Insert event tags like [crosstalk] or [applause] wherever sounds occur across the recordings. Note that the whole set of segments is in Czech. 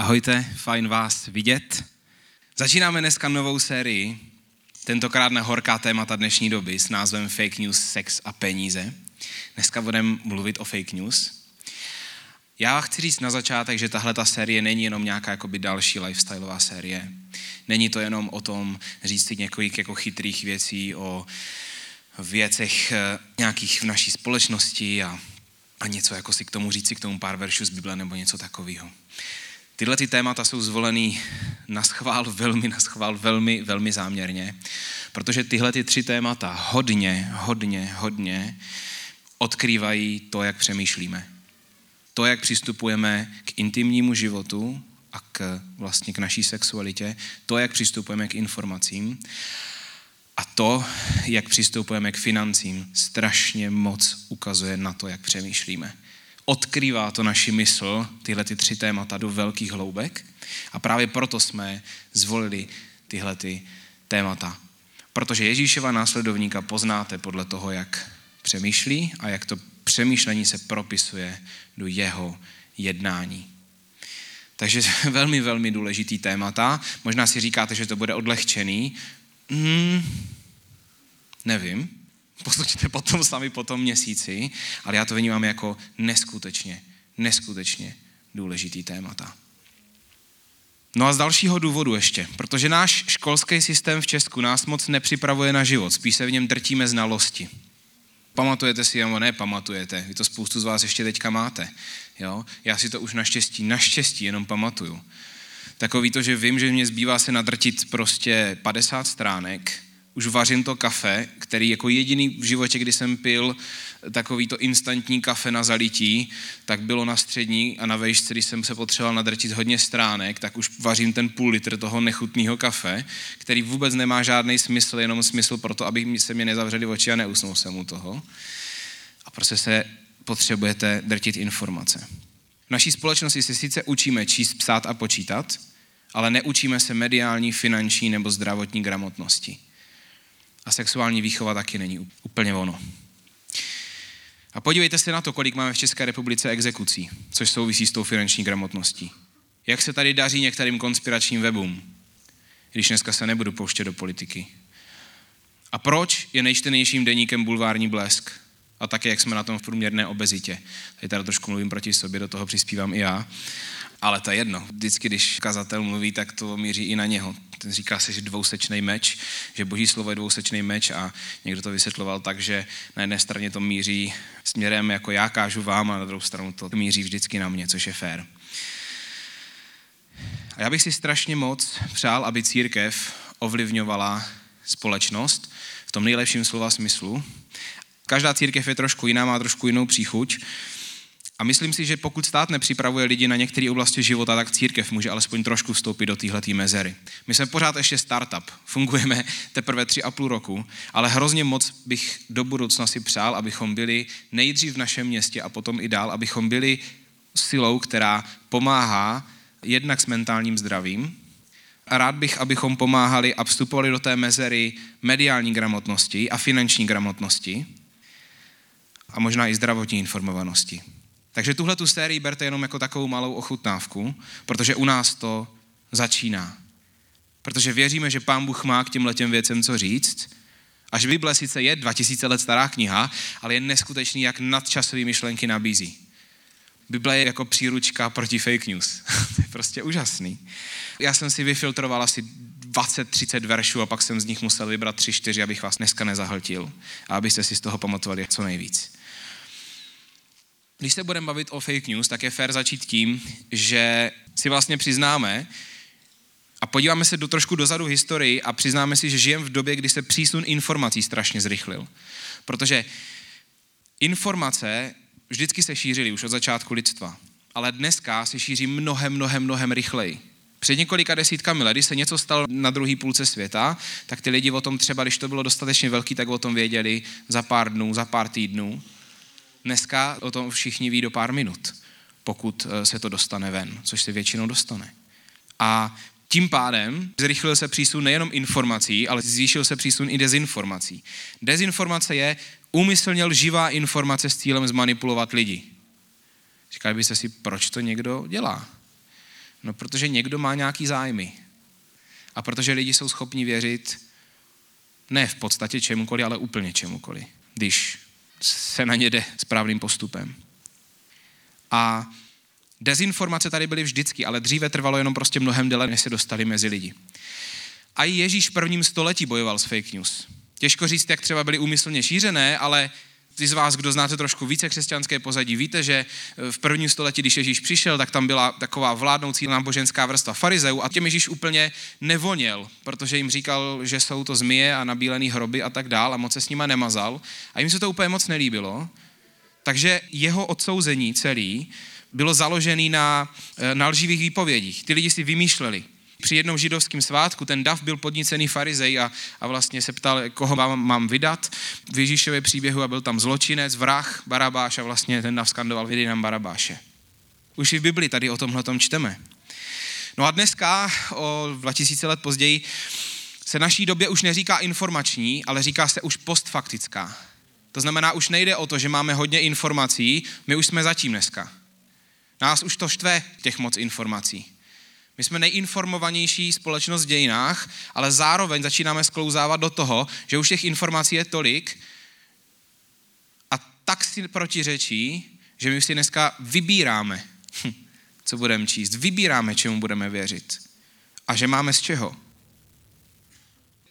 Ahojte, fajn vás vidět. Začínáme dneska novou sérii, tentokrát na horká témata dnešní doby s názvem Fake News, Sex a peníze. Dneska budeme mluvit o fake news. Já chci říct na začátek, že tahle ta série není jenom nějaká jakoby další lifestyleová série. Není to jenom o tom říct si několik jako chytrých věcí o věcech eh, nějakých v naší společnosti a, a něco jako si k tomu říct si k tomu pár veršů z Bible nebo něco takového. Tyhle ty témata jsou zvolený na schvál, velmi na schvál, velmi, velmi záměrně, protože tyhle ty tři témata hodně, hodně, hodně odkrývají to, jak přemýšlíme. To, jak přistupujeme k intimnímu životu a k, vlastně k naší sexualitě, to, jak přistupujeme k informacím a to, jak přistupujeme k financím, strašně moc ukazuje na to, jak přemýšlíme odkrývá to naši mysl, tyhle ty tři témata do velkých hloubek. A právě proto jsme zvolili tyhle ty témata. Protože Ježíšova následovníka poznáte podle toho, jak přemýšlí a jak to přemýšlení se propisuje do jeho jednání. Takže [laughs] velmi, velmi důležitý témata. Možná si říkáte, že to bude odlehčený. Hmm, nevím posuďte potom sami po tom měsíci, ale já to vnímám jako neskutečně, neskutečně důležitý témata. No a z dalšího důvodu ještě, protože náš školský systém v Česku nás moc nepřipravuje na život, spíš se v něm drtíme znalosti. Pamatujete si, nebo ne pamatujete, vy to spoustu z vás ještě teďka máte. Jo? Já si to už naštěstí, naštěstí jenom pamatuju. Takový to, že vím, že mě zbývá se nadrtit prostě 50 stránek, už vařím to kafe, který jako jediný v životě, kdy jsem pil takový to instantní kafe na zalití, tak bylo na střední a na vejšce, když jsem se potřeboval nadrtit hodně stránek, tak už vařím ten půl litr toho nechutného kafe, který vůbec nemá žádný smysl, jenom smysl pro to, aby se mě nezavřeli oči a neusnul jsem u toho. A prostě se potřebujete drtit informace. V naší společnosti se sice učíme číst, psát a počítat, ale neučíme se mediální, finanční nebo zdravotní gramotnosti. A sexuální výchova taky není úplně ono. A podívejte se na to, kolik máme v České republice exekucí, což souvisí s tou finanční gramotností. Jak se tady daří některým konspiračním webům, když dneska se nebudu pouštět do politiky. A proč je nejčtenějším deníkem bulvární blesk? A také, jak jsme na tom v průměrné obezitě. Tady teda trošku mluvím proti sobě, do toho přispívám i já. Ale to je jedno. Vždycky, když kazatel mluví, tak to míří i na něho. Ten říká se, že dvousečný meč, že boží slovo je dvousečný meč a někdo to vysvětloval tak, že na jedné straně to míří směrem, jako já kážu vám, a na druhou stranu to míří vždycky na mě, což je fér. A já bych si strašně moc přál, aby církev ovlivňovala společnost v tom nejlepším slova smyslu. Každá církev je trošku jiná, má trošku jinou příchuť. A myslím si, že pokud stát nepřipravuje lidi na některé oblasti života, tak církev může alespoň trošku vstoupit do téhle mezery. My jsme pořád ještě startup, fungujeme teprve tři a půl roku, ale hrozně moc bych do budoucna si přál, abychom byli nejdřív v našem městě a potom i dál, abychom byli silou, která pomáhá jednak s mentálním zdravím, a rád bych, abychom pomáhali a vstupovali do té mezery mediální gramotnosti a finanční gramotnosti a možná i zdravotní informovanosti. Takže tuhle tu sérii berte jenom jako takovou malou ochutnávku, protože u nás to začíná. Protože věříme, že Pán Bůh má k těm letěm věcem co říct. Až Bible sice je 2000 let stará kniha, ale je neskutečný, jak nadčasové myšlenky nabízí. Bible je jako příručka proti fake news. [laughs] to je prostě úžasný. Já jsem si vyfiltroval asi 20-30 veršů a pak jsem z nich musel vybrat 3-4, abych vás dneska nezahltil a abyste si z toho pamatovali co nejvíc když se budeme bavit o fake news, tak je fér začít tím, že si vlastně přiznáme a podíváme se do trošku dozadu historii a přiznáme si, že žijeme v době, kdy se přísun informací strašně zrychlil. Protože informace vždycky se šířily už od začátku lidstva, ale dneska se šíří mnohem, mnohem, mnohem rychleji. Před několika desítkami let, se něco stalo na druhé půlce světa, tak ty lidi o tom třeba, když to bylo dostatečně velký, tak o tom věděli za pár dnů, za pár týdnů. Dneska o tom všichni ví do pár minut, pokud eh, se to dostane ven, což se většinou dostane. A tím pádem zrychlil se přísun nejenom informací, ale zvýšil se přísun i dezinformací. Dezinformace je úmyslně lživá informace s cílem zmanipulovat lidi. Říkali byste si, proč to někdo dělá? No, protože někdo má nějaký zájmy. A protože lidi jsou schopni věřit ne v podstatě čemukoliv, ale úplně čemukoliv, když se na ně jde správným postupem. A dezinformace tady byly vždycky, ale dříve trvalo jenom prostě mnohem déle, než se dostali mezi lidi. A i Ježíš v prvním století bojoval s fake news. Těžko říct, jak třeba byly úmyslně šířené, ale ty z vás, kdo znáte trošku více křesťanské pozadí, víte, že v prvním století, když Ježíš přišel, tak tam byla taková vládnoucí náboženská vrstva farizeů a těm Ježíš úplně nevoněl, protože jim říkal, že jsou to zmije a nabílený hroby a tak dál a moc se s nima nemazal. A jim se to úplně moc nelíbilo. Takže jeho odsouzení celý bylo založený na, na lživých výpovědích. Ty lidi si vymýšleli při jednom židovském svátku ten dav byl podnicený farizej a, a vlastně se ptal, koho mám, mám vydat v Ježíšově příběhu a byl tam zločinec, vrah, Barabáš a vlastně ten dav skandoval, vydej nám Barabáše. Už i v Bibli tady o tomhle tom čteme. No a dneska, o 2000 let později, se naší době už neříká informační, ale říká se už postfaktická. To znamená, už nejde o to, že máme hodně informací, my už jsme zatím dneska. Nás už to štve těch moc informací. My jsme nejinformovanější společnost v dějinách, ale zároveň začínáme sklouzávat do toho, že už těch informací je tolik a tak si protiřečí, že my si dneska vybíráme, hm, co budeme číst, vybíráme, čemu budeme věřit a že máme z čeho.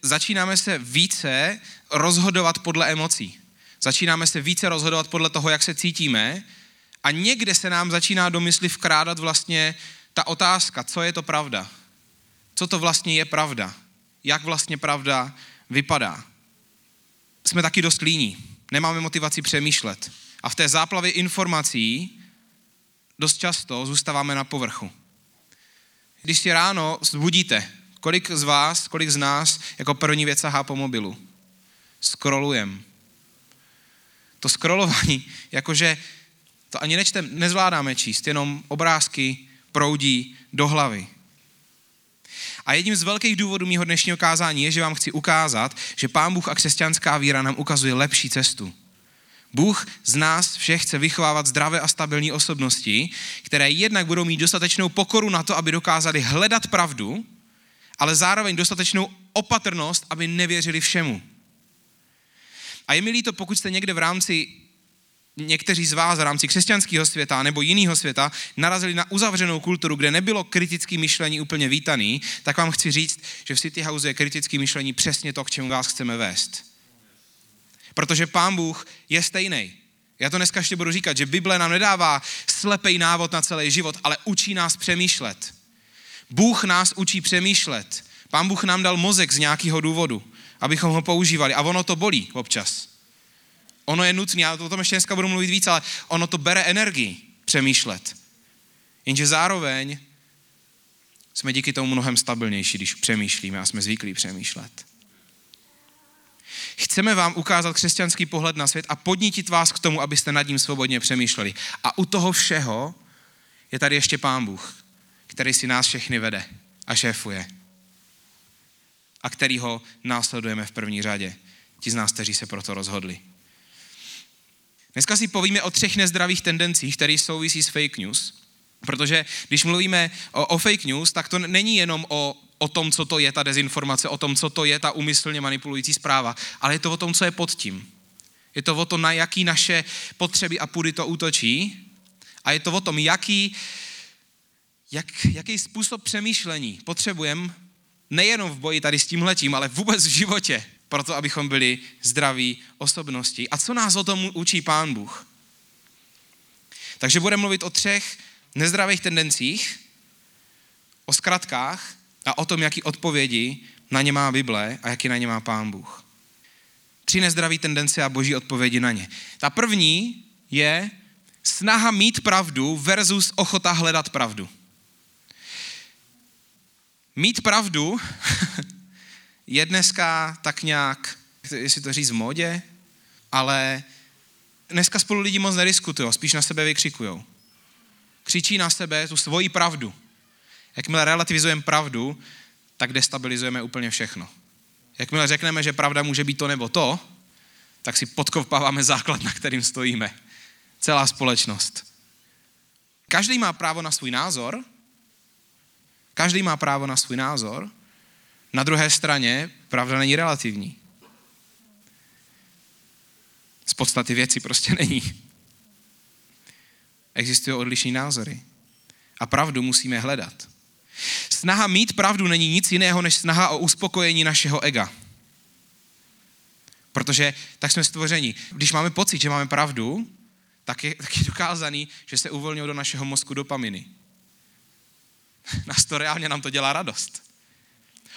Začínáme se více rozhodovat podle emocí. Začínáme se více rozhodovat podle toho, jak se cítíme a někde se nám začíná do mysli vkrádat vlastně ta otázka, co je to pravda? Co to vlastně je pravda? Jak vlastně pravda vypadá? Jsme taky dost líní. Nemáme motivaci přemýšlet. A v té záplavě informací dost často zůstáváme na povrchu. Když si ráno zbudíte, kolik z vás, kolik z nás jako první věc sahá po mobilu? Scrollujem. To scrollování, [laughs] jakože to ani nečtem, nezvládáme číst, jenom obrázky, proudí do hlavy. A jedním z velkých důvodů mého dnešního kázání je, že vám chci ukázat, že Pán Bůh a křesťanská víra nám ukazuje lepší cestu. Bůh z nás všech chce vychovávat zdravé a stabilní osobnosti, které jednak budou mít dostatečnou pokoru na to, aby dokázali hledat pravdu, ale zároveň dostatečnou opatrnost, aby nevěřili všemu. A je mi líto, pokud jste někde v rámci někteří z vás v rámci křesťanského světa nebo jiného světa narazili na uzavřenou kulturu, kde nebylo kritické myšlení úplně vítaný, tak vám chci říct, že v City House je kritické myšlení přesně to, k čemu vás chceme vést. Protože Pán Bůh je stejný. Já to dneska ještě budu říkat, že Bible nám nedává slepej návod na celý život, ale učí nás přemýšlet. Bůh nás učí přemýšlet. Pán Bůh nám dal mozek z nějakého důvodu, abychom ho používali. A ono to bolí občas. Ono je nutné, já o tom ještě dneska budu mluvit víc, ale ono to bere energii přemýšlet. Jenže zároveň jsme díky tomu mnohem stabilnější, když přemýšlíme a jsme zvyklí přemýšlet. Chceme vám ukázat křesťanský pohled na svět a podnítit vás k tomu, abyste nad ním svobodně přemýšleli. A u toho všeho je tady ještě Pán Bůh, který si nás všechny vede a šéfuje. A kterýho následujeme v první řadě. Ti z nás, kteří se proto rozhodli. Dneska si povíme o třech nezdravých tendencích, které souvisí s fake news. Protože když mluvíme o, o fake news, tak to není jenom o, o tom, co to je ta dezinformace, o tom, co to je ta umyslně manipulující zpráva, ale je to o tom, co je pod tím. Je to o tom, na jaký naše potřeby a půdy to útočí a je to o tom, jaký, jak, jaký způsob přemýšlení potřebujeme nejenom v boji tady s tímhletím, ale vůbec v životě, proto abychom byli zdraví osobnosti. A co nás o tom učí Pán Bůh? Takže budeme mluvit o třech nezdravých tendencích, o zkratkách a o tom, jaký odpovědi na ně má Bible a jaký na ně má Pán Bůh. Tři nezdravé tendence a boží odpovědi na ně. Ta první je snaha mít pravdu versus ochota hledat pravdu. Mít pravdu [laughs] je dneska tak nějak, jestli to říct v modě, ale dneska spolu lidi moc nediskutují, spíš na sebe vykřikují. Křičí na sebe tu svoji pravdu. Jakmile relativizujeme pravdu, tak destabilizujeme úplně všechno. Jakmile řekneme, že pravda může být to nebo to, tak si podkopáváme základ, na kterým stojíme. Celá společnost. Každý má právo na svůj názor, Každý má právo na svůj názor. Na druhé straně pravda není relativní. Z podstaty věci prostě není. Existují odlišní názory. A pravdu musíme hledat. Snaha mít pravdu není nic jiného, než snaha o uspokojení našeho ega. Protože tak jsme stvořeni. Když máme pocit, že máme pravdu, tak je, tak je dokázaný, že se uvolňují do našeho mozku dopaminy. [laughs] Nás to reálně nám to dělá radost.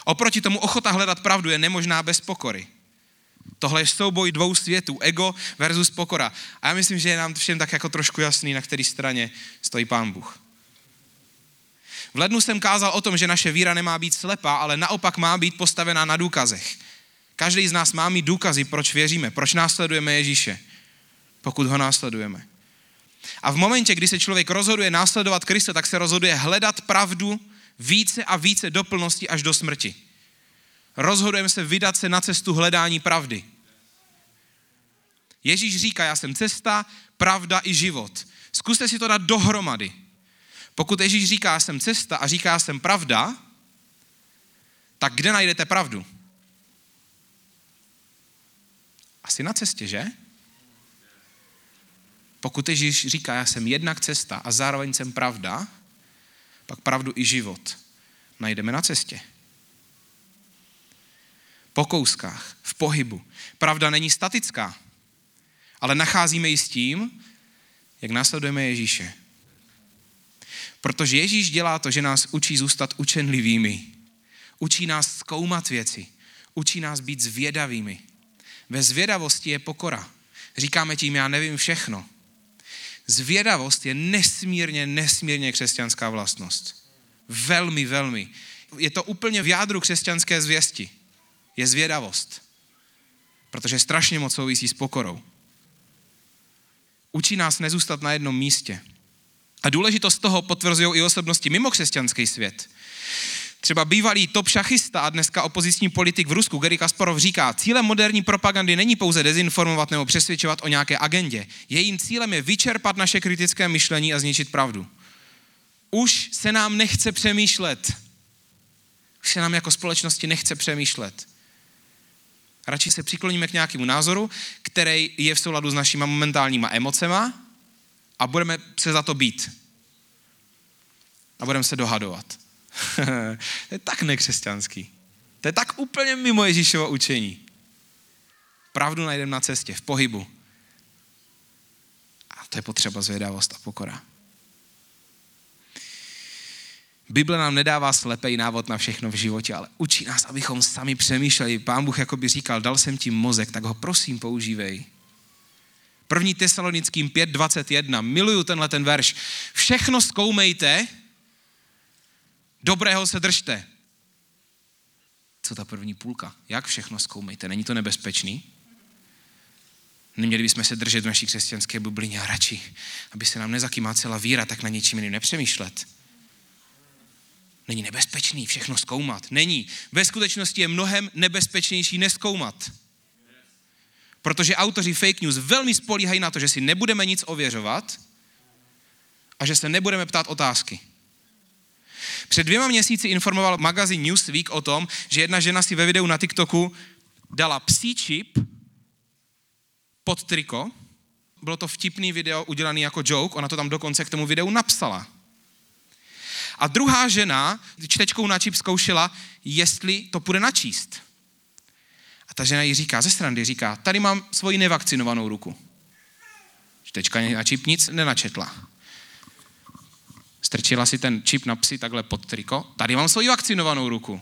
Oproti tomu ochota hledat pravdu je nemožná bez pokory. Tohle je souboj dvou světů, ego versus pokora. A já myslím, že je nám všem tak jako trošku jasný, na které straně stojí Pán Bůh. V lednu jsem kázal o tom, že naše víra nemá být slepá, ale naopak má být postavená na důkazech. Každý z nás má mít důkazy, proč věříme, proč následujeme Ježíše, pokud ho následujeme. A v momentě, kdy se člověk rozhoduje následovat Krista, tak se rozhoduje hledat pravdu více a více do plnosti až do smrti. Rozhodujeme se vydat se na cestu hledání pravdy. Ježíš říká, já jsem cesta, pravda i život. Zkuste si to dát dohromady. Pokud Ježíš říká, já jsem cesta a říká, já jsem pravda, tak kde najdete pravdu? Asi na cestě, že? Pokud Ježíš říká, já jsem jednak cesta a zároveň jsem pravda, pak pravdu i život najdeme na cestě. Po kouskách, v pohybu. Pravda není statická, ale nacházíme ji s tím, jak následujeme Ježíše. Protože Ježíš dělá to, že nás učí zůstat učenlivými. Učí nás zkoumat věci. Učí nás být zvědavými. Ve zvědavosti je pokora. Říkáme tím, já nevím všechno. Zvědavost je nesmírně, nesmírně křesťanská vlastnost. Velmi, velmi. Je to úplně v jádru křesťanské zvěsti. Je zvědavost. Protože strašně moc souvisí s pokorou. Učí nás nezůstat na jednom místě. A důležitost toho potvrzují i osobnosti mimo křesťanský svět. Třeba bývalý top šachista a dneska opoziční politik v Rusku Gary Kasparov říká, cílem moderní propagandy není pouze dezinformovat nebo přesvědčovat o nějaké agendě. Jejím cílem je vyčerpat naše kritické myšlení a zničit pravdu. Už se nám nechce přemýšlet. Už se nám jako společnosti nechce přemýšlet. Radši se přikloníme k nějakému názoru, který je v souladu s našimi momentálníma emocema a budeme se za to být. A budeme se dohadovat. [laughs] to je tak nekřesťanský. To je tak úplně mimo Ježíšovo učení. Pravdu najdeme na cestě, v pohybu. A to je potřeba zvědavost a pokora. Bible nám nedává slepej návod na všechno v životě, ale učí nás, abychom sami přemýšleli. Pán Bůh jako by říkal, dal jsem ti mozek, tak ho prosím používej. První tesalonickým 5.21, miluju tenhle ten verš. Všechno zkoumejte, dobrého se držte. Co ta první půlka? Jak všechno zkoumejte? Není to nebezpečný? Neměli bychom se držet v naší křesťanské bublině a radši, aby se nám nezakymácela víra, tak na něčím jiným nepřemýšlet. Není nebezpečný všechno zkoumat. Není. Ve skutečnosti je mnohem nebezpečnější neskoumat. Protože autoři fake news velmi spolíhají na to, že si nebudeme nic ověřovat a že se nebudeme ptát otázky. Před dvěma měsíci informoval magazín Newsweek o tom, že jedna žena si ve videu na TikToku dala psí čip pod triko. Bylo to vtipný video udělaný jako joke, ona to tam dokonce k tomu videu napsala. A druhá žena čtečkou na čip zkoušela, jestli to půjde načíst. A ta žena jí říká, ze strany říká, tady mám svoji nevakcinovanou ruku. Čtečka na čip nic nenačetla. Strčila si ten čip na psi takhle pod triko. Tady mám svoji vakcinovanou ruku.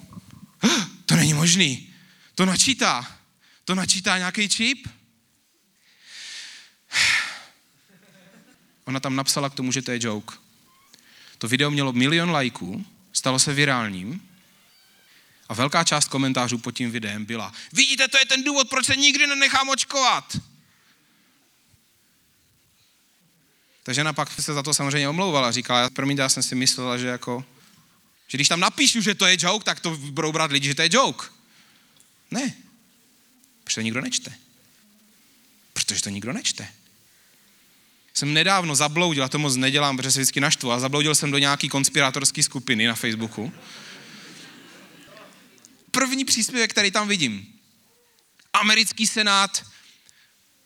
To není možný. To načítá. To načítá nějaký čip? [sighs] Ona tam napsala k tomu, že to je joke. To video mělo milion lajků, stalo se virálním a velká část komentářů pod tím videem byla vidíte, to je ten důvod, proč se nikdy nenechám očkovat. Ta žena pak se za to samozřejmě omlouvala. Říkala, promiňte, já jsem si myslela, že jako, že když tam napíšu, že to je joke, tak to budou brát lidi, že to je joke. Ne. Protože to nikdo nečte. Protože to nikdo nečte. Jsem nedávno zabloudil, a to moc nedělám, protože se vždycky naštvu, ale zabloudil jsem do nějaký konspirátorské skupiny na Facebooku. První příspěvek, který tam vidím. Americký senát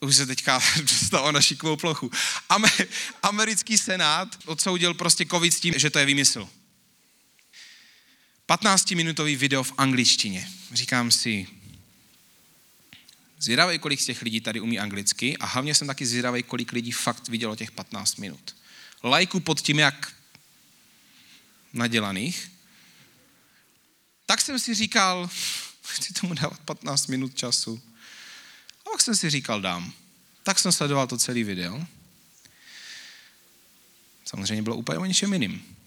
už se teďka [laughs] dostalo na šikovou plochu. Americký senát odsoudil prostě covid s tím, že to je výmysl. 15-minutový video v angličtině. Říkám si, zvědavý, kolik z těch lidí tady umí anglicky a hlavně jsem taky zvědavý, kolik lidí fakt vidělo těch 15 minut. Lajku pod tím, jak nadělaných. Tak jsem si říkal, chci tomu dávat 15 minut času. A pak jsem si říkal, dám. Tak jsem sledoval to celé video. Samozřejmě bylo úplně o něčem jiným.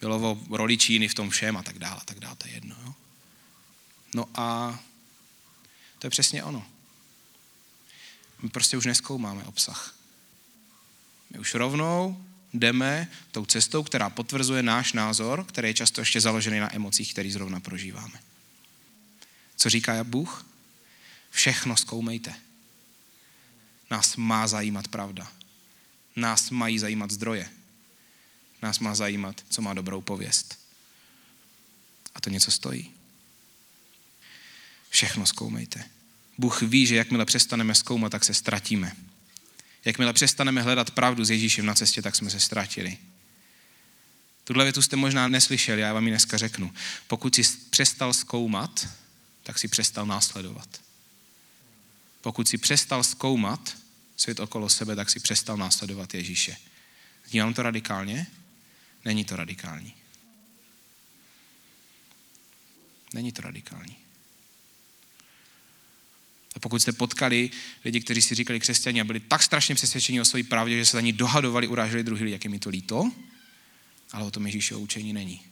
Bylo o roli Číny v tom všem a tak dále, a tak dále, to je jedno. Jo? No a to je přesně ono. My prostě už neskoumáme obsah. My už rovnou jdeme tou cestou, která potvrzuje náš názor, který je často ještě založený na emocích, který zrovna prožíváme. Co říká Bůh? Všechno zkoumejte. Nás má zajímat pravda. Nás mají zajímat zdroje. Nás má zajímat, co má dobrou pověst. A to něco stojí. Všechno zkoumejte. Bůh ví, že jakmile přestaneme zkoumat, tak se ztratíme. Jakmile přestaneme hledat pravdu s Ježíšem na cestě, tak jsme se ztratili. Tuhle větu jste možná neslyšeli, já vám ji dneska řeknu. Pokud jsi přestal zkoumat, tak si přestal následovat. Pokud si přestal zkoumat svět okolo sebe, tak si přestal následovat Ježíše. Vnímám to radikálně? Není to radikální. Není to radikální. A pokud jste potkali lidi, kteří si říkali křesťani a byli tak strašně přesvědčeni o své pravdě, že se za ní dohadovali, uráželi druhý lidi, jak je mi to líto, ale o tom Ježíšovo učení není.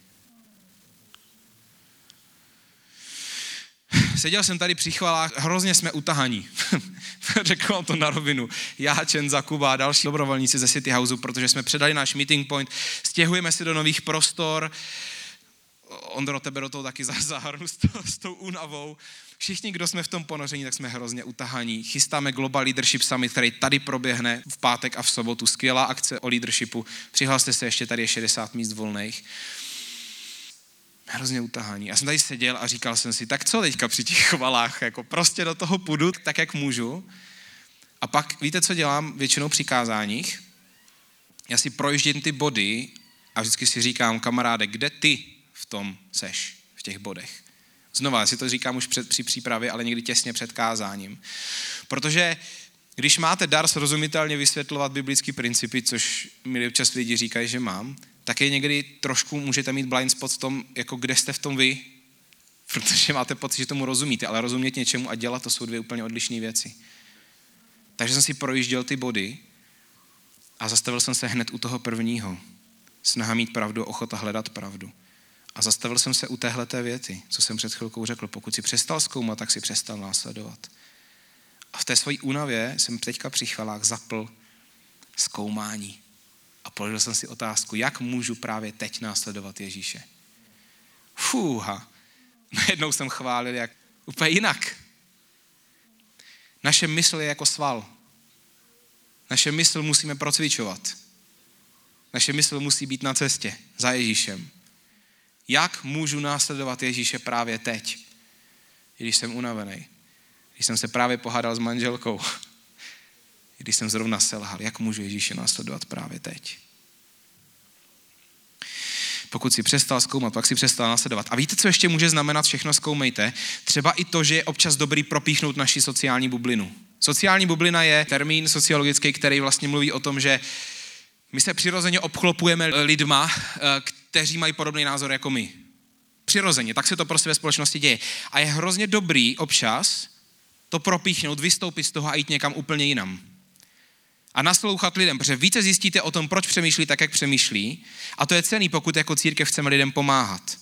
Seděl jsem tady při chvalách, hrozně jsme utahaní. [laughs] Řekl vám to na rovinu. Já, Čen, Kuba a další dobrovolníci ze City Houseu, protože jsme předali náš meeting point, stěhujeme se do nových prostor. Ondro, tebe do toho taky zahrnu s, to, s tou únavou. Všichni, kdo jsme v tom ponoření, tak jsme hrozně utahaní. Chystáme Global Leadership Summit, který tady proběhne v pátek a v sobotu. Skvělá akce o leadershipu. Přihlaste se, ještě tady je 60 míst volných hrozně utahaný. Já jsem tady seděl a říkal jsem si, tak co teďka při těch chvalách, jako prostě do toho půjdu tak, jak můžu. A pak víte, co dělám většinou při kázáních? Já si projíždím ty body a vždycky si říkám, kamaráde, kde ty v tom seš, v těch bodech. Znova, já si to říkám už před, při přípravě, ale někdy těsně před kázáním. Protože když máte dar srozumitelně vysvětlovat biblické principy, což mi občas lidi říkají, že mám, tak je někdy trošku můžete mít blind spot v tom, jako kde jste v tom vy, protože máte pocit, že tomu rozumíte, ale rozumět něčemu a dělat to jsou dvě úplně odlišné věci. Takže jsem si projížděl ty body a zastavil jsem se hned u toho prvního. Snaha mít pravdu, ochota hledat pravdu. A zastavil jsem se u téhleté věty, co jsem před chvilkou řekl. Pokud si přestal zkoumat, tak si přestal následovat. A v té své únavě jsem teďka při chvalách zapl zkoumání. A položil jsem si otázku, jak můžu právě teď následovat Ježíše. Fúha. Najednou jsem chválil jak úplně jinak. Naše mysl je jako sval. Naše mysl musíme procvičovat. Naše mysl musí být na cestě za Ježíšem. Jak můžu následovat Ježíše právě teď, když jsem unavený? Když jsem se právě pohádal s manželkou, když jsem zrovna selhal, jak můžu Ježíše následovat právě teď? Pokud si přestal zkoumat, pak si přestal následovat. A víte, co ještě může znamenat všechno zkoumejte? Třeba i to, že je občas dobrý propíchnout naši sociální bublinu. Sociální bublina je termín sociologický, který vlastně mluví o tom, že my se přirozeně obklopujeme lidma, eh, kteří mají podobný názor jako my. Přirozeně, tak se to prostě ve společnosti děje. A je hrozně dobrý občas to propíchnout, vystoupit z toho a jít někam úplně jinam. A naslouchat lidem, protože více zjistíte o tom, proč přemýšlí tak, jak přemýšlí. A to je cený, pokud jako církev chceme lidem pomáhat.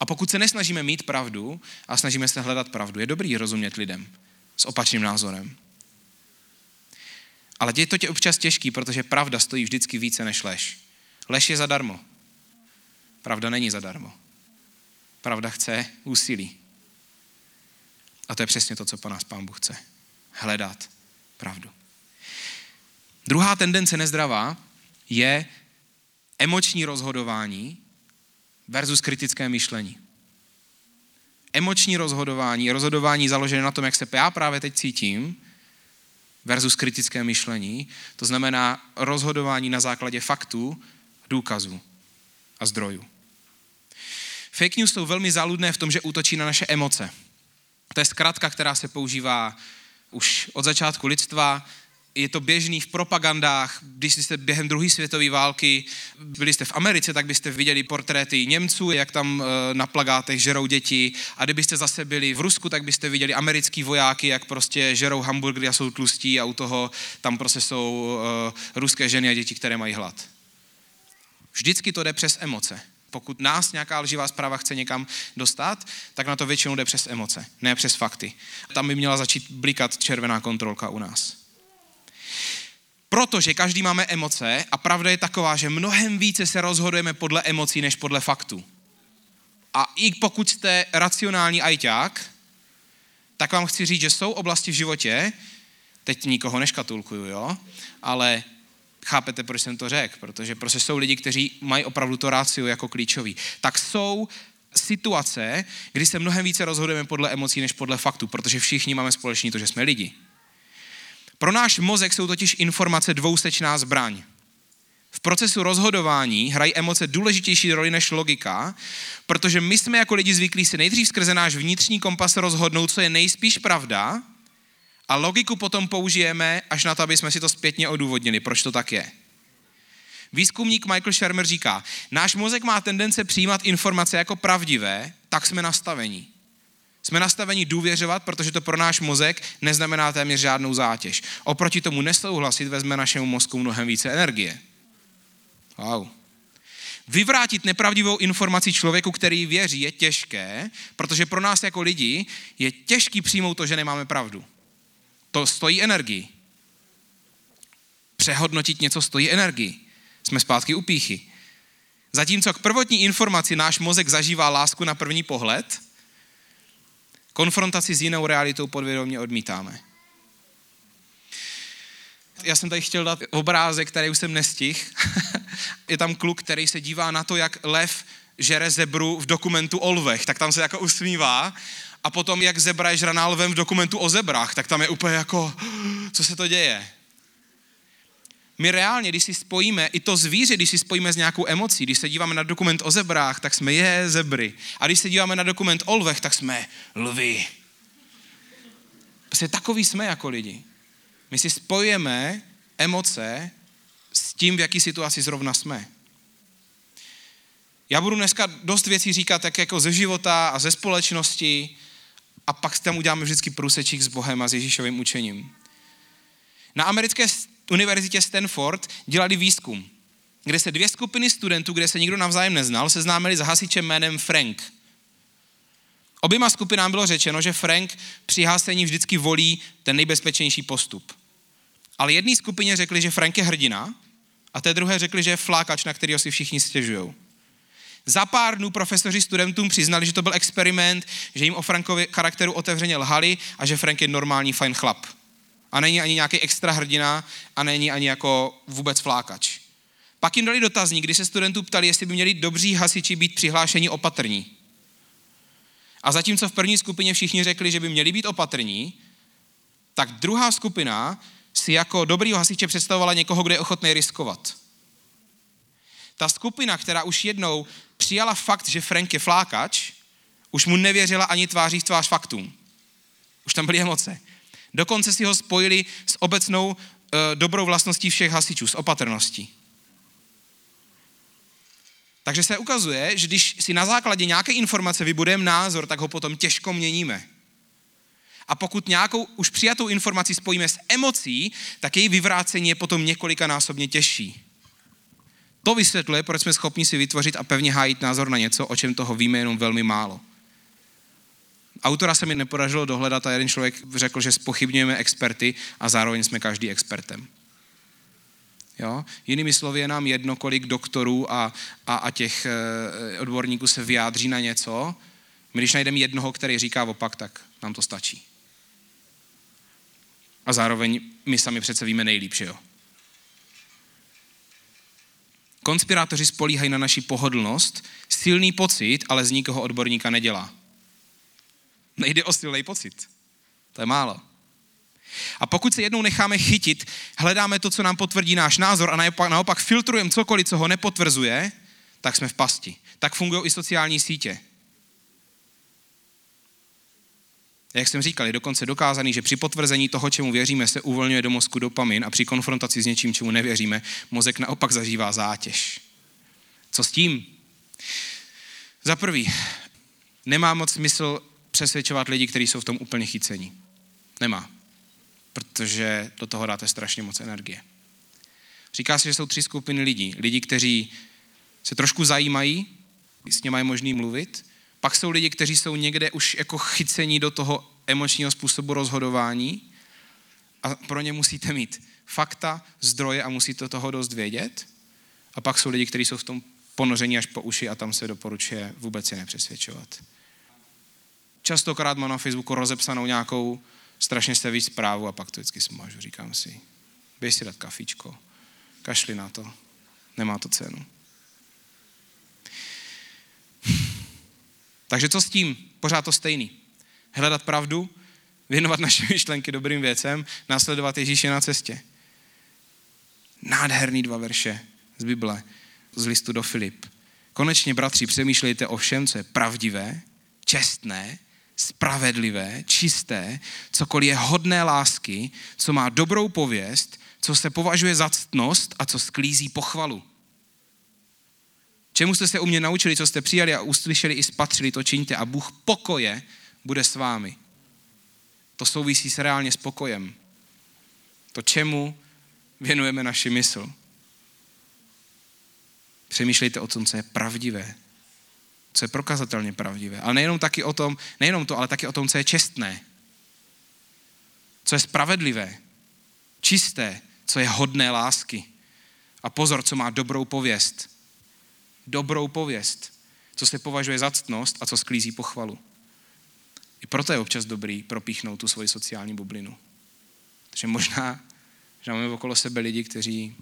A pokud se nesnažíme mít pravdu a snažíme se hledat pravdu, je dobrý rozumět lidem s opačným názorem. Ale je to tě občas těžký, protože pravda stojí vždycky více než lež. Lež je zadarmo. Pravda není zadarmo. Pravda chce úsilí. A to je přesně to, co po nás Pán Bůh chce. Hledat pravdu. Druhá tendence nezdravá je emoční rozhodování versus kritické myšlení. Emoční rozhodování, rozhodování založené na tom, jak se já právě teď cítím, versus kritické myšlení, to znamená rozhodování na základě faktů, důkazů a zdrojů. Fake news jsou velmi záludné v tom, že útočí na naše emoce. To je zkratka, která se používá už od začátku lidstva, je to běžný v propagandách, když jste během druhé světové války byli jste v Americe, tak byste viděli portréty Němců, jak tam eh, na plagátech žerou děti a kdybyste zase byli v Rusku, tak byste viděli americký vojáky, jak prostě žerou hamburgery a jsou tlustí a u toho tam prostě jsou uh, ruské ženy a děti, které mají hlad. Vždycky to jde přes emoce. Pokud nás nějaká lživá zpráva chce někam dostat, tak na to většinou jde přes emoce, ne přes fakty. Tam by měla začít blikat červená kontrolka u nás. Protože každý máme emoce a pravda je taková, že mnohem více se rozhodujeme podle emocí než podle faktů. A i pokud jste racionální ajťák, tak vám chci říct, že jsou oblasti v životě, teď nikoho neškatulkuju, jo, ale chápete, proč jsem to řekl, protože prostě jsou lidi, kteří mají opravdu to rácio jako klíčový. Tak jsou situace, kdy se mnohem více rozhodujeme podle emocí než podle faktů, protože všichni máme společný to, že jsme lidi. Pro náš mozek jsou totiž informace dvousečná zbraň. V procesu rozhodování hrají emoce důležitější roli než logika, protože my jsme jako lidi zvyklí si nejdřív skrze náš vnitřní kompas rozhodnout, co je nejspíš pravda, a logiku potom použijeme až na to, aby jsme si to zpětně odůvodnili, proč to tak je. Výzkumník Michael Shermer říká, náš mozek má tendence přijímat informace jako pravdivé, tak jsme nastavení. Jsme nastaveni důvěřovat, protože to pro náš mozek neznamená téměř žádnou zátěž. Oproti tomu nesouhlasit vezme našemu mozku mnohem více energie. Wow. Vyvrátit nepravdivou informaci člověku, který věří, je těžké, protože pro nás jako lidi je těžký přijmout to, že nemáme pravdu. To stojí energii. Přehodnotit něco stojí energii. Jsme zpátky u píchy. Zatímco k prvotní informaci náš mozek zažívá lásku na první pohled, konfrontaci s jinou realitou podvědomě odmítáme. Já jsem tady chtěl dát obrázek, který už jsem nestih. [laughs] je tam kluk, který se dívá na to, jak lev žere zebru v dokumentu o lvech, tak tam se jako usmívá a potom, jak zebra je žraná lvem v dokumentu o zebrách, tak tam je úplně jako, [gasps] co se to děje? My reálně, když si spojíme i to zvíře, když si spojíme s nějakou emocí, když se díváme na dokument o zebrách, tak jsme je zebry. A když se díváme na dokument o lvech, tak jsme lvy. Prostě takový jsme jako lidi. My si spojujeme emoce s tím, v jaký situaci zrovna jsme. Já budu dneska dost věcí říkat tak jako ze života a ze společnosti a pak tam uděláme vždycky průsečík s Bohem a s Ježíšovým učením. Na americké univerzitě Stanford dělali výzkum, kde se dvě skupiny studentů, kde se nikdo navzájem neznal, seznámili s hasičem jménem Frank. Oběma skupinám bylo řečeno, že Frank při hasení vždycky volí ten nejbezpečnější postup. Ale jedné skupině řekli, že Frank je hrdina, a té druhé řekli, že je flákač, na kterého si všichni stěžují. Za pár dnů profesoři studentům přiznali, že to byl experiment, že jim o Frankovi charakteru otevřeně lhali a že Frank je normální, fajn chlap. A není ani nějaký extra hrdina a není ani jako vůbec flákač. Pak jim dali dotazník, kdy se studentů ptali, jestli by měli dobří hasiči být přihlášeni opatrní. A zatímco v první skupině všichni řekli, že by měli být opatrní, tak druhá skupina si jako dobrýho hasiče představovala někoho, kdo je ochotný riskovat. Ta skupina, která už jednou přijala fakt, že Frank je flákač, už mu nevěřila ani tváří v tvář faktům. Už tam byly emoce. Dokonce si ho spojili s obecnou e, dobrou vlastností všech hasičů, s opatrností. Takže se ukazuje, že když si na základě nějaké informace vybudujeme názor, tak ho potom těžko měníme. A pokud nějakou už přijatou informaci spojíme s emocí, tak její vyvrácení je potom několikanásobně těžší. To vysvětluje, proč jsme schopni si vytvořit a pevně hájit názor na něco, o čem toho víme jenom velmi málo. Autora se mi nepodařilo dohledat a jeden člověk řekl, že spochybňujeme experty a zároveň jsme každý expertem. Jo? Jinými slovy je nám jedno, kolik doktorů a, a, a těch e, odborníků se vyjádří na něco. My když najdeme jednoho, který říká opak, tak nám to stačí. A zároveň my sami přece víme nejlíp, že jo? Konspirátoři spolíhají na naši pohodlnost, silný pocit, ale z nikoho odborníka nedělá. Nejde o silný pocit. To je málo. A pokud se jednou necháme chytit, hledáme to, co nám potvrdí náš názor a naopak, naopak filtrujeme cokoliv, co ho nepotvrzuje, tak jsme v pasti. Tak fungují i sociální sítě. Jak jsem říkal, je dokonce dokázaný, že při potvrzení toho, čemu věříme, se uvolňuje do mozku dopamin a při konfrontaci s něčím, čemu nevěříme, mozek naopak zažívá zátěž. Co s tím? Za prvý, nemá moc smysl přesvědčovat lidi, kteří jsou v tom úplně chycení. Nemá. Protože do toho dáte strašně moc energie. Říká se, že jsou tři skupiny lidí. Lidi, kteří se trošku zajímají, s nimi je možný mluvit, pak jsou lidi, kteří jsou někde už jako chycení do toho emočního způsobu rozhodování a pro ně musíte mít fakta, zdroje a musíte toho dost vědět. A pak jsou lidi, kteří jsou v tom ponoření až po uši a tam se doporučuje vůbec je nepřesvědčovat. Častokrát mám na Facebooku rozepsanou nějakou strašně se víc zprávu a pak to vždycky smažu. Říkám si, běž si dát kafičko, kašli na to, nemá to cenu. [laughs] Takže co s tím? Pořád to stejný. Hledat pravdu, věnovat naše [laughs] myšlenky dobrým věcem, následovat Ježíše na cestě. Nádherný dva verše z Bible, z listu do Filip. Konečně, bratři, přemýšlejte o všem, co je pravdivé, čestné, spravedlivé, čisté, cokoliv je hodné lásky, co má dobrou pověst, co se považuje za ctnost a co sklízí pochvalu. Čemu jste se u mě naučili, co jste přijali a uslyšeli i spatřili, to čiňte a Bůh pokoje bude s vámi. To souvisí s reálně s pokojem. To, čemu věnujeme naši mysl. Přemýšlejte o tom, co je pravdivé, co je prokazatelně pravdivé. Ale nejenom taky o tom, nejenom to, ale taky o tom, co je čestné, co je spravedlivé, čisté, co je hodné lásky. A pozor, co má dobrou pověst dobrou pověst, co se považuje za ctnost a co sklízí pochvalu. I proto je občas dobrý propíchnout tu svoji sociální bublinu. Takže možná, že máme okolo sebe lidi, kteří,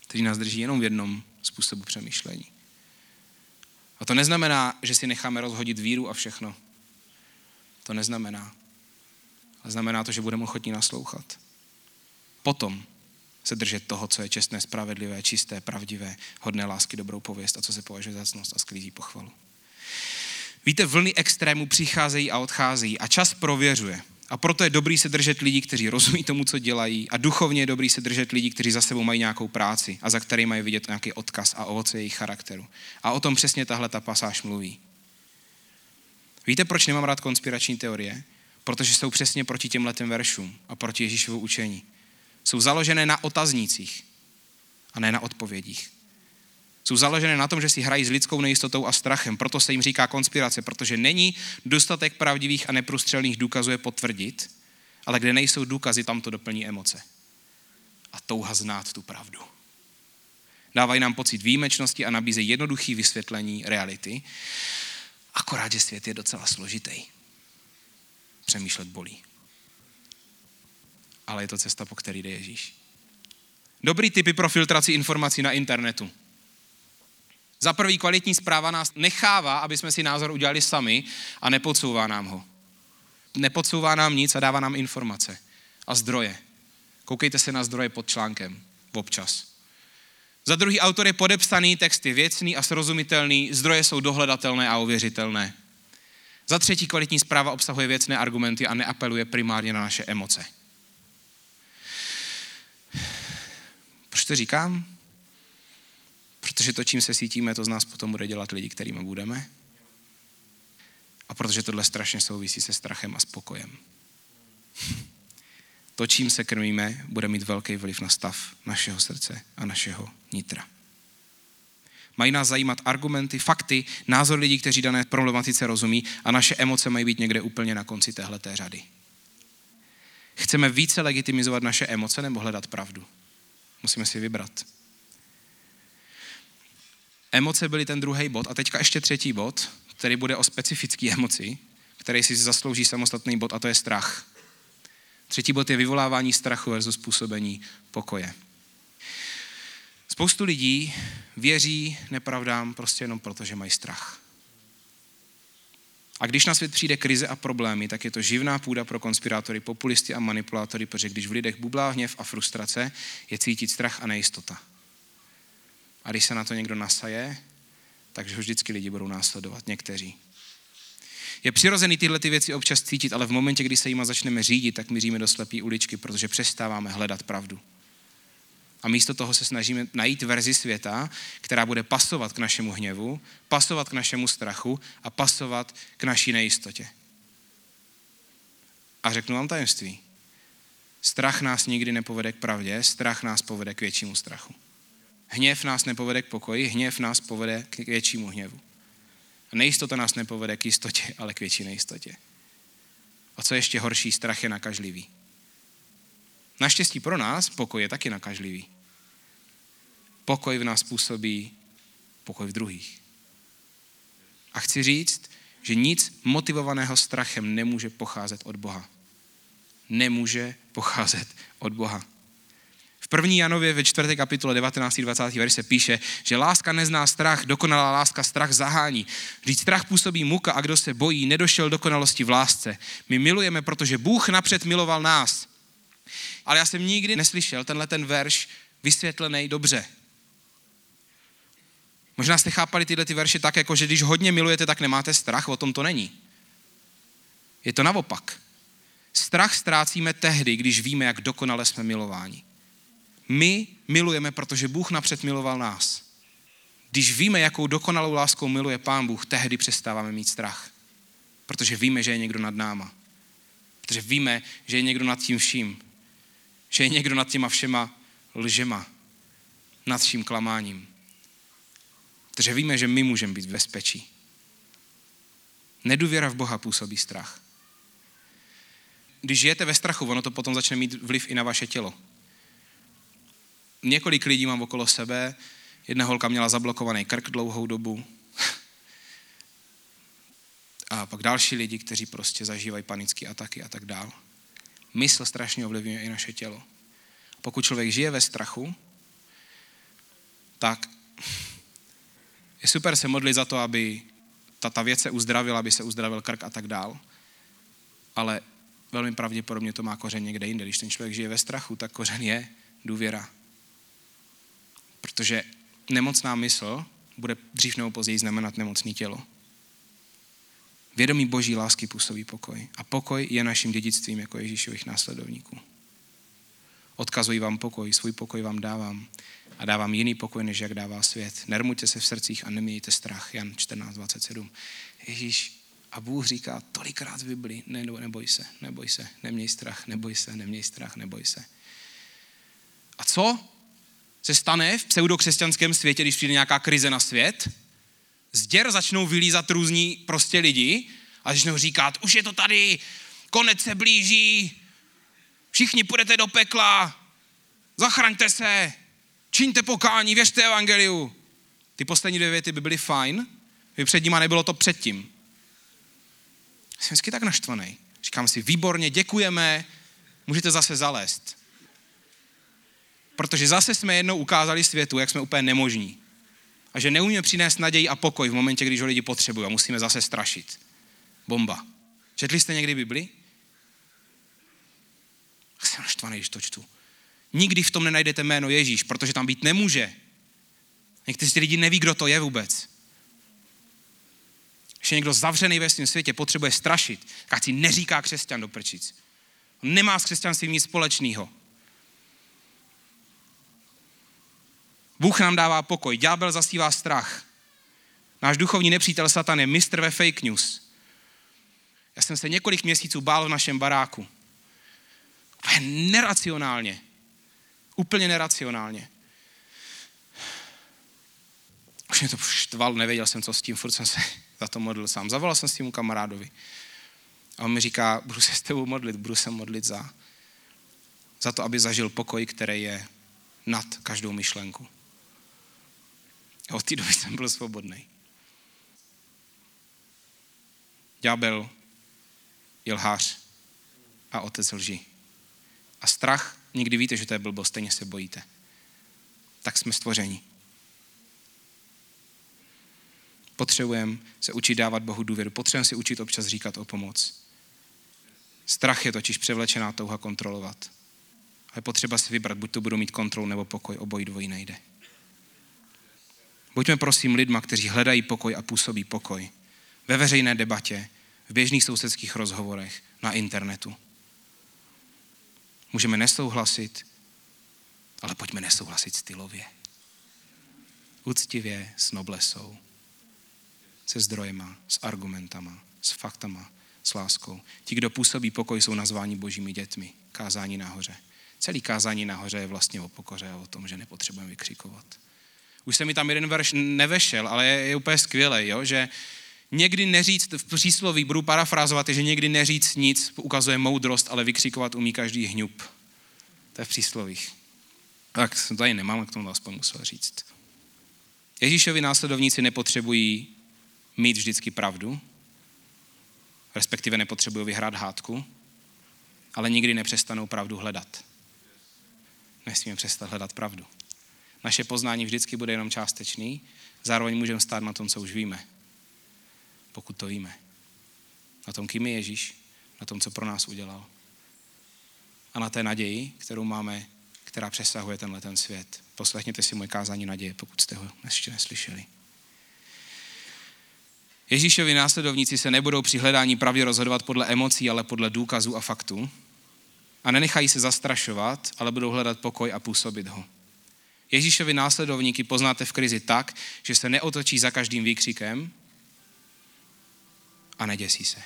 kteří nás drží jenom v jednom způsobu přemýšlení. A to neznamená, že si necháme rozhodit víru a všechno. To neznamená. A znamená to, že budeme ochotní naslouchat. Potom se držet toho, co je čestné, spravedlivé, čisté, pravdivé, hodné lásky, dobrou pověst a co se považuje za cnost a sklízí pochvalu. Víte, vlny extrému přicházejí a odcházejí a čas prověřuje. A proto je dobrý se držet lidí, kteří rozumí tomu, co dělají. A duchovně je dobrý se držet lidí, kteří za sebou mají nějakou práci a za který mají vidět nějaký odkaz a ovoce jejich charakteru. A o tom přesně tahle ta pasáž mluví. Víte, proč nemám rád konspirační teorie? Protože jsou přesně proti těm letem veršům a proti Ježíšovu učení jsou založené na otaznících a ne na odpovědích. Jsou založené na tom, že si hrají s lidskou nejistotou a strachem. Proto se jim říká konspirace, protože není dostatek pravdivých a neprůstřelných důkazů je potvrdit, ale kde nejsou důkazy, tam to doplní emoce. A touha znát tu pravdu. Dávají nám pocit výjimečnosti a nabízejí jednoduchý vysvětlení reality, akorát, že svět je docela složitý. Přemýšlet bolí ale je to cesta, po který jde Ježíš. Dobrý typy pro filtraci informací na internetu. Za prvý kvalitní zpráva nás nechává, aby jsme si názor udělali sami a nepodsouvá nám ho. Nepodsouvá nám nic a dává nám informace a zdroje. Koukejte se na zdroje pod článkem občas. Za druhý autor je podepsaný, text je věcný a srozumitelný, zdroje jsou dohledatelné a ověřitelné. Za třetí kvalitní zpráva obsahuje věcné argumenty a neapeluje primárně na naše emoce. Proč to říkám? Protože to, čím se sítíme, to z nás potom bude dělat lidi, kterými budeme. A protože tohle strašně souvisí se strachem a spokojem. [laughs] To, čím se krmíme, bude mít velký vliv na stav našeho srdce a našeho nitra. Mají nás zajímat argumenty, fakty, názor lidí, kteří dané problematice rozumí a naše emoce mají být někde úplně na konci téhleté řady. Chceme více legitimizovat naše emoce nebo hledat pravdu? Musíme si vybrat. Emoce byly ten druhý bod a teďka ještě třetí bod, který bude o specifické emoci, který si zaslouží samostatný bod a to je strach. Třetí bod je vyvolávání strachu versus způsobení pokoje. Spoustu lidí věří nepravdám prostě jenom proto, že mají strach. A když na svět přijde krize a problémy, tak je to živná půda pro konspirátory, populisty a manipulátory, protože když v lidech bublá hněv a frustrace, je cítit strach a nejistota. A když se na to někdo nasaje, takže ho vždycky lidi budou následovat, někteří. Je přirozený tyhle ty věci občas cítit, ale v momentě, kdy se jima začneme řídit, tak míříme do slepé uličky, protože přestáváme hledat pravdu. A místo toho se snažíme najít verzi světa, která bude pasovat k našemu hněvu, pasovat k našemu strachu a pasovat k naší nejistotě. A řeknu vám tajemství. Strach nás nikdy nepovede k pravdě, strach nás povede k většímu strachu. Hněv nás nepovede k pokoji, hněv nás povede k většímu hněvu. A nejistota nás nepovede k jistotě, ale k větší nejistotě. A co ještě horší, strach je nakažlivý. Naštěstí pro nás pokoj je taky nakažlivý. Pokoj v nás působí pokoj v druhých. A chci říct, že nic motivovaného strachem nemůže pocházet od Boha. Nemůže pocházet od Boha. V první Janově ve 4. kapitole 19. 20. verše píše, že láska nezná strach, dokonalá láska strach zahání. Vždyť strach působí muka a kdo se bojí, nedošel dokonalosti v lásce. My milujeme, protože Bůh napřed miloval nás. Ale já jsem nikdy neslyšel tenhle ten verš vysvětlený dobře. Možná jste chápali tyhle ty verše tak, jako že když hodně milujete, tak nemáte strach, o tom to není. Je to naopak. Strach ztrácíme tehdy, když víme, jak dokonale jsme milováni. My milujeme, protože Bůh napřed miloval nás. Když víme, jakou dokonalou láskou miluje Pán Bůh, tehdy přestáváme mít strach. Protože víme, že je někdo nad náma. Protože víme, že je někdo nad tím vším. Že je někdo nad těma všema lžema. Nad vším klamáním. Protože víme, že my můžeme být v bezpečí. Nedůvěra v Boha působí strach. Když žijete ve strachu, ono to potom začne mít vliv i na vaše tělo. Několik lidí mám okolo sebe. Jedna holka měla zablokovaný krk dlouhou dobu. A pak další lidi, kteří prostě zažívají panické ataky a tak dál. Mysl strašně ovlivňuje i naše tělo. Pokud člověk žije ve strachu, tak je super se modlit za to, aby ta, ta věc se uzdravila, aby se uzdravil krk a tak dál. Ale velmi pravděpodobně to má kořen někde jinde. Když ten člověk žije ve strachu, tak kořen je důvěra. Protože nemocná mysl bude dřív nebo později znamenat nemocné tělo. Vědomí boží lásky působí pokoj. A pokoj je naším dědictvím jako Ježíšových následovníků. Odkazuji vám pokoj, svůj pokoj vám dávám a dávám jiný pokoj, než jak dává svět. Nermuďte se v srdcích a nemějte strach. Jan 14, 27. Ježíš a Bůh říká tolikrát v Biblii, ne, neboj se, neboj se, neměj strach, neboj se, neměj strach, neboj se. A co se stane v pseudokřesťanském světě, když přijde nějaká krize na svět? Z děr začnou vylízat různí prostě lidi a začnou říkat, už je to tady, konec se blíží, všichni půjdete do pekla, zachraňte se, čiňte pokání, věřte evangeliu. Ty poslední dvě věty by byly fajn, by před nima nebylo to předtím. Jsem vždycky tak naštvaný. Říkám si, výborně, děkujeme, můžete zase zalézt. Protože zase jsme jednou ukázali světu, jak jsme úplně nemožní. A že neumíme přinést naději a pokoj v momentě, když ho lidi potřebují a musíme zase strašit. Bomba. Četli jste někdy Bibli? Jsem naštvaný, když to čtu. Nikdy v tom nenajdete jméno Ježíš, protože tam být nemůže. Někteří lidi neví, kdo to je vůbec. Když je někdo zavřený ve svém světě, potřebuje strašit, tak si neříká křesťan do prčic. On nemá s křesťanstvím nic společného. Bůh nám dává pokoj, ďábel zasívá strach. Náš duchovní nepřítel Satan je mistr ve fake news. Já jsem se několik měsíců bál v našem baráku. Úplně neracionálně. Úplně neracionálně. Už mě to štval, nevěděl jsem, co s tím, furt jsem se [laughs] za to modlil sám. Zavolal jsem s tím kamarádovi. A on mi říká, budu se s tebou modlit, budu se modlit za, za to, aby zažil pokoj, který je nad každou myšlenku. A od té doby jsem byl svobodný. Ďábel je lhář a otec lži. A strach, někdy víte, že to je blbost, stejně se bojíte. tak jsme stvoření. Potřebujeme se učit dávat Bohu důvěru. Potřebujeme si učit občas říkat o pomoc. Strach je totiž převlečená touha kontrolovat. A je potřeba si vybrat, buď to budu mít kontrolu nebo pokoj, obojí dvojí nejde. Buďme prosím lidma, kteří hledají pokoj a působí pokoj. Ve veřejné debatě, v běžných sousedských rozhovorech, na internetu. Můžeme nesouhlasit, ale pojďme nesouhlasit stylově. Úctivě, s noblesou, se zdrojema, s argumentama, s faktama, s láskou. Ti, kdo působí pokoj, jsou nazváni božími dětmi. Kázání nahoře. Celý kázání nahoře je vlastně o pokoře a o tom, že nepotřebujeme vykřikovat. Už se mi tam jeden verš nevešel, ale je, je úplně skvělý, jo? že někdy neříct, v přísloví budu parafrázovat, že někdy neříct nic ukazuje moudrost, ale vykřikovat umí každý hňup. To je v příslovích. Tak jsem tady nemám, k tomu aspoň musel říct. Ježíšovi následovníci nepotřebují mít vždycky pravdu, respektive nepotřebují vyhrát hádku, ale nikdy nepřestanou pravdu hledat. Nesmíme přestat hledat pravdu. Naše poznání vždycky bude jenom částečný, zároveň můžeme stát na tom, co už víme. Pokud to víme. Na tom, kým je Ježíš, na tom, co pro nás udělal. A na té naději, kterou máme, která přesahuje tenhle ten svět. Poslechněte si moje kázání naděje, pokud jste ho ještě neslyšeli. Ježíšovi následovníci se nebudou při hledání pravdy rozhodovat podle emocí, ale podle důkazů a faktů. A nenechají se zastrašovat, ale budou hledat pokoj a působit ho. Ježíšovi následovníky poznáte v krizi tak, že se neotočí za každým výkřikem a neděsí se.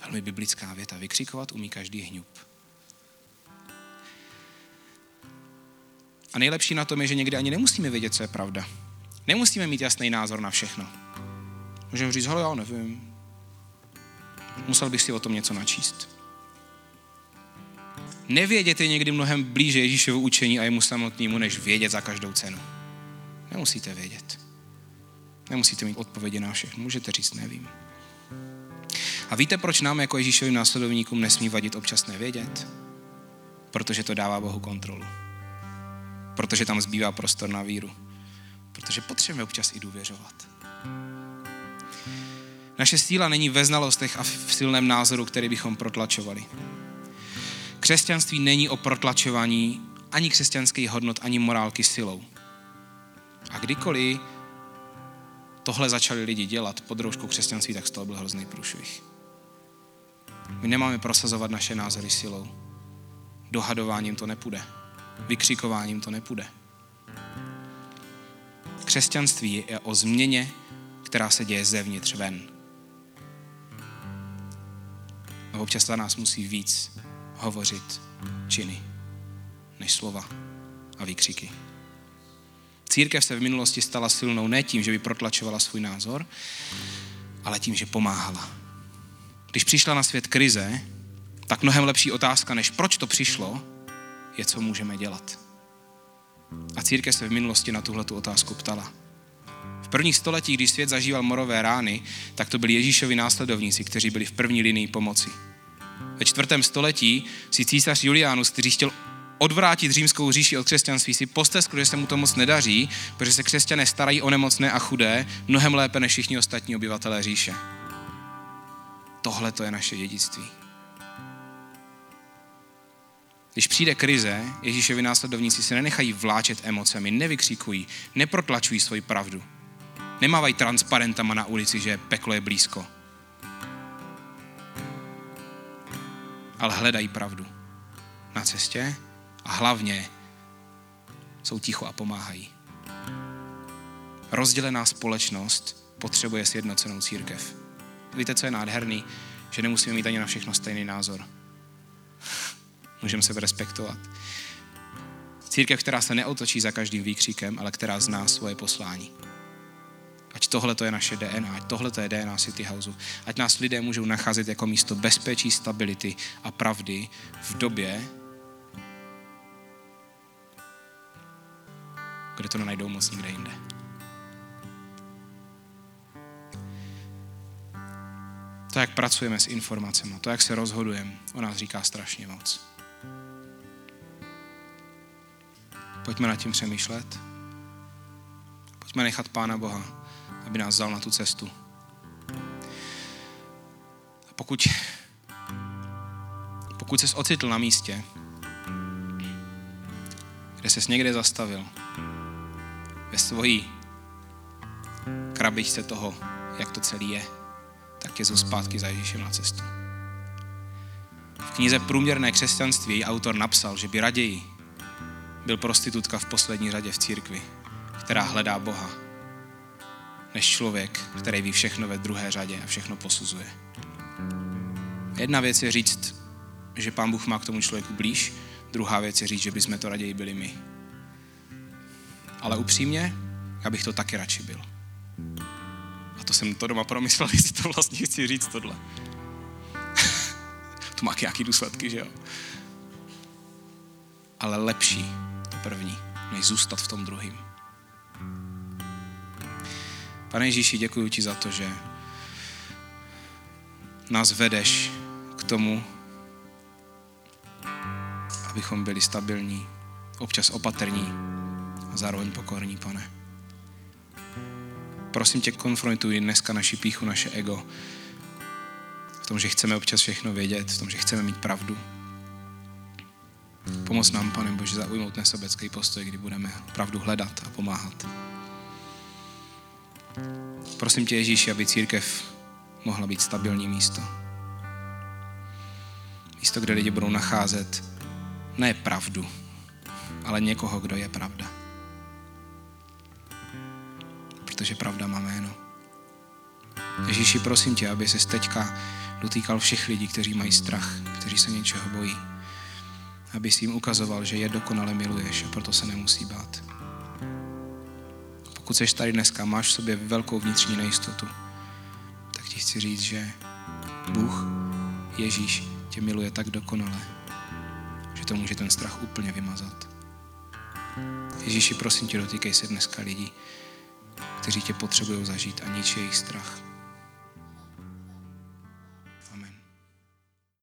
Velmi biblická věta. Vykřikovat umí každý hňup. A nejlepší na tom je, že někdy ani nemusíme vědět, co je pravda. Nemusíme mít jasný názor na všechno. Můžeme říct, hele, já nevím. Musel bych si o tom něco načíst. Nevědět je někdy mnohem blíže Ježíšovu učení a jemu samotnému, než vědět za každou cenu. Nemusíte vědět. Nemusíte mít odpovědi na všechno. Můžete říct, nevím. A víte, proč nám jako Ježíšovým následovníkům nesmí vadit občas nevědět? Protože to dává Bohu kontrolu. Protože tam zbývá prostor na víru. Protože potřebujeme občas i důvěřovat. Naše síla není ve znalostech a v silném názoru, který bychom protlačovali. Křesťanství není o protlačování ani křesťanských hodnot, ani morálky silou. A kdykoliv tohle začali lidi dělat pod rouškou křesťanství, tak z toho byl hrozný průšvih. My nemáme prosazovat naše názory silou. Dohadováním to nepůjde. Vykřikováním to nepůjde. Křesťanství je o změně, která se děje zevnitř ven. A občas za nás musí víc hovořit činy než slova a výkřiky. Církev se v minulosti stala silnou ne tím, že by protlačovala svůj názor, ale tím, že pomáhala. Když přišla na svět krize, tak mnohem lepší otázka, než proč to přišlo, je, co můžeme dělat. A církev se v minulosti na tuhle otázku ptala. V prvních stoletích, když svět zažíval morové rány, tak to byli Ježíšovi následovníci, kteří byli v první linii pomoci. Ve čtvrtém století si císař Julianus, který chtěl odvrátit římskou říši od křesťanství, si posteskl, že se mu to moc nedaří, protože se křesťané starají o nemocné a chudé mnohem lépe než všichni ostatní obyvatelé říše. Tohle to je naše dědictví. Když přijde krize, Ježíšovi následovníci se nenechají vláčet emocemi, nevykřikují, neprotlačují svoji pravdu. Nemávají transparentama na ulici, že peklo je blízko. Ale hledají pravdu na cestě a hlavně jsou ticho a pomáhají. Rozdělená společnost potřebuje sjednocenou církev. Víte, co je nádherný? Že nemusíme mít ani na všechno stejný názor. [laughs] Můžeme se respektovat. Církev, která se neotočí za každým výkřikem, ale která zná svoje poslání. Ať tohle to je naše DNA, ať tohle to je DNA City Houseu. Ať nás lidé můžou nacházet jako místo bezpečí, stability a pravdy v době, kde to nenajdou moc nikde jinde. To, jak pracujeme s informacemi, to, jak se rozhodujeme, o nás říká strašně moc. Pojďme nad tím přemýšlet. Pojďme nechat Pána Boha, aby nás vzal na tu cestu. A pokud, pokud ses ocitl na místě, kde ses někde zastavil, ve svojí krabičce toho, jak to celý je, tak je zpátky za Ježíšem na cestu. V knize Průměrné křesťanství autor napsal, že by raději byl prostitutka v poslední řadě v církvi, která hledá Boha, než člověk, který ví všechno ve druhé řadě a všechno posuzuje. Jedna věc je říct, že pán Bůh má k tomu člověku blíž, druhá věc je říct, že bychom to raději byli my. Ale upřímně, já bych to taky radši byl. A to jsem to doma promyslel, [laughs] jestli to vlastně chci říct tohle. [laughs] to má nějaký důsledky, že jo? Ale lepší to první, než zůstat v tom druhém. Pane Ježíši, děkuji ti za to, že nás vedeš k tomu, abychom byli stabilní, občas opatrní a zároveň pokorní, pane. Prosím tě, konfrontuj dneska naši píchu, naše ego, v tom, že chceme občas všechno vědět, v tom, že chceme mít pravdu. Pomoz nám, pane Bože, zaujmout nesobecký postoj, kdy budeme pravdu hledat a pomáhat. Prosím tě, Ježíši, aby církev mohla být stabilní místo. Místo, kde lidi budou nacházet ne pravdu, ale někoho, kdo je pravda. Protože pravda má jméno. Ježíši, prosím tě, aby se teďka dotýkal všech lidí, kteří mají strach, kteří se něčeho bojí. Aby si jim ukazoval, že je dokonale miluješ a proto se nemusí bát. Pokud jsi tady dneska, máš v sobě velkou vnitřní nejistotu, tak ti chci říct, že Bůh, Ježíš, tě miluje tak dokonale, že to může ten strach úplně vymazat. Ježíši, prosím tě, dotýkej se dneska lidí, kteří tě potřebují zažít a nič jejich strach.